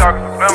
darkest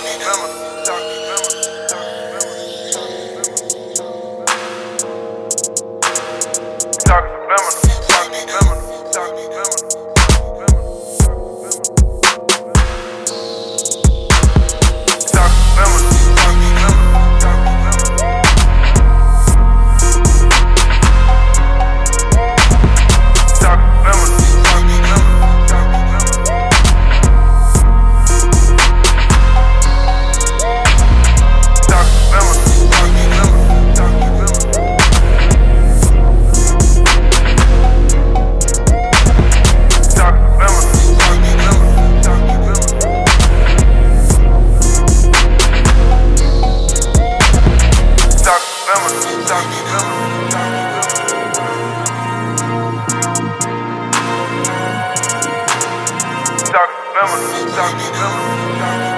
Remember. remember, stop, remember, stop.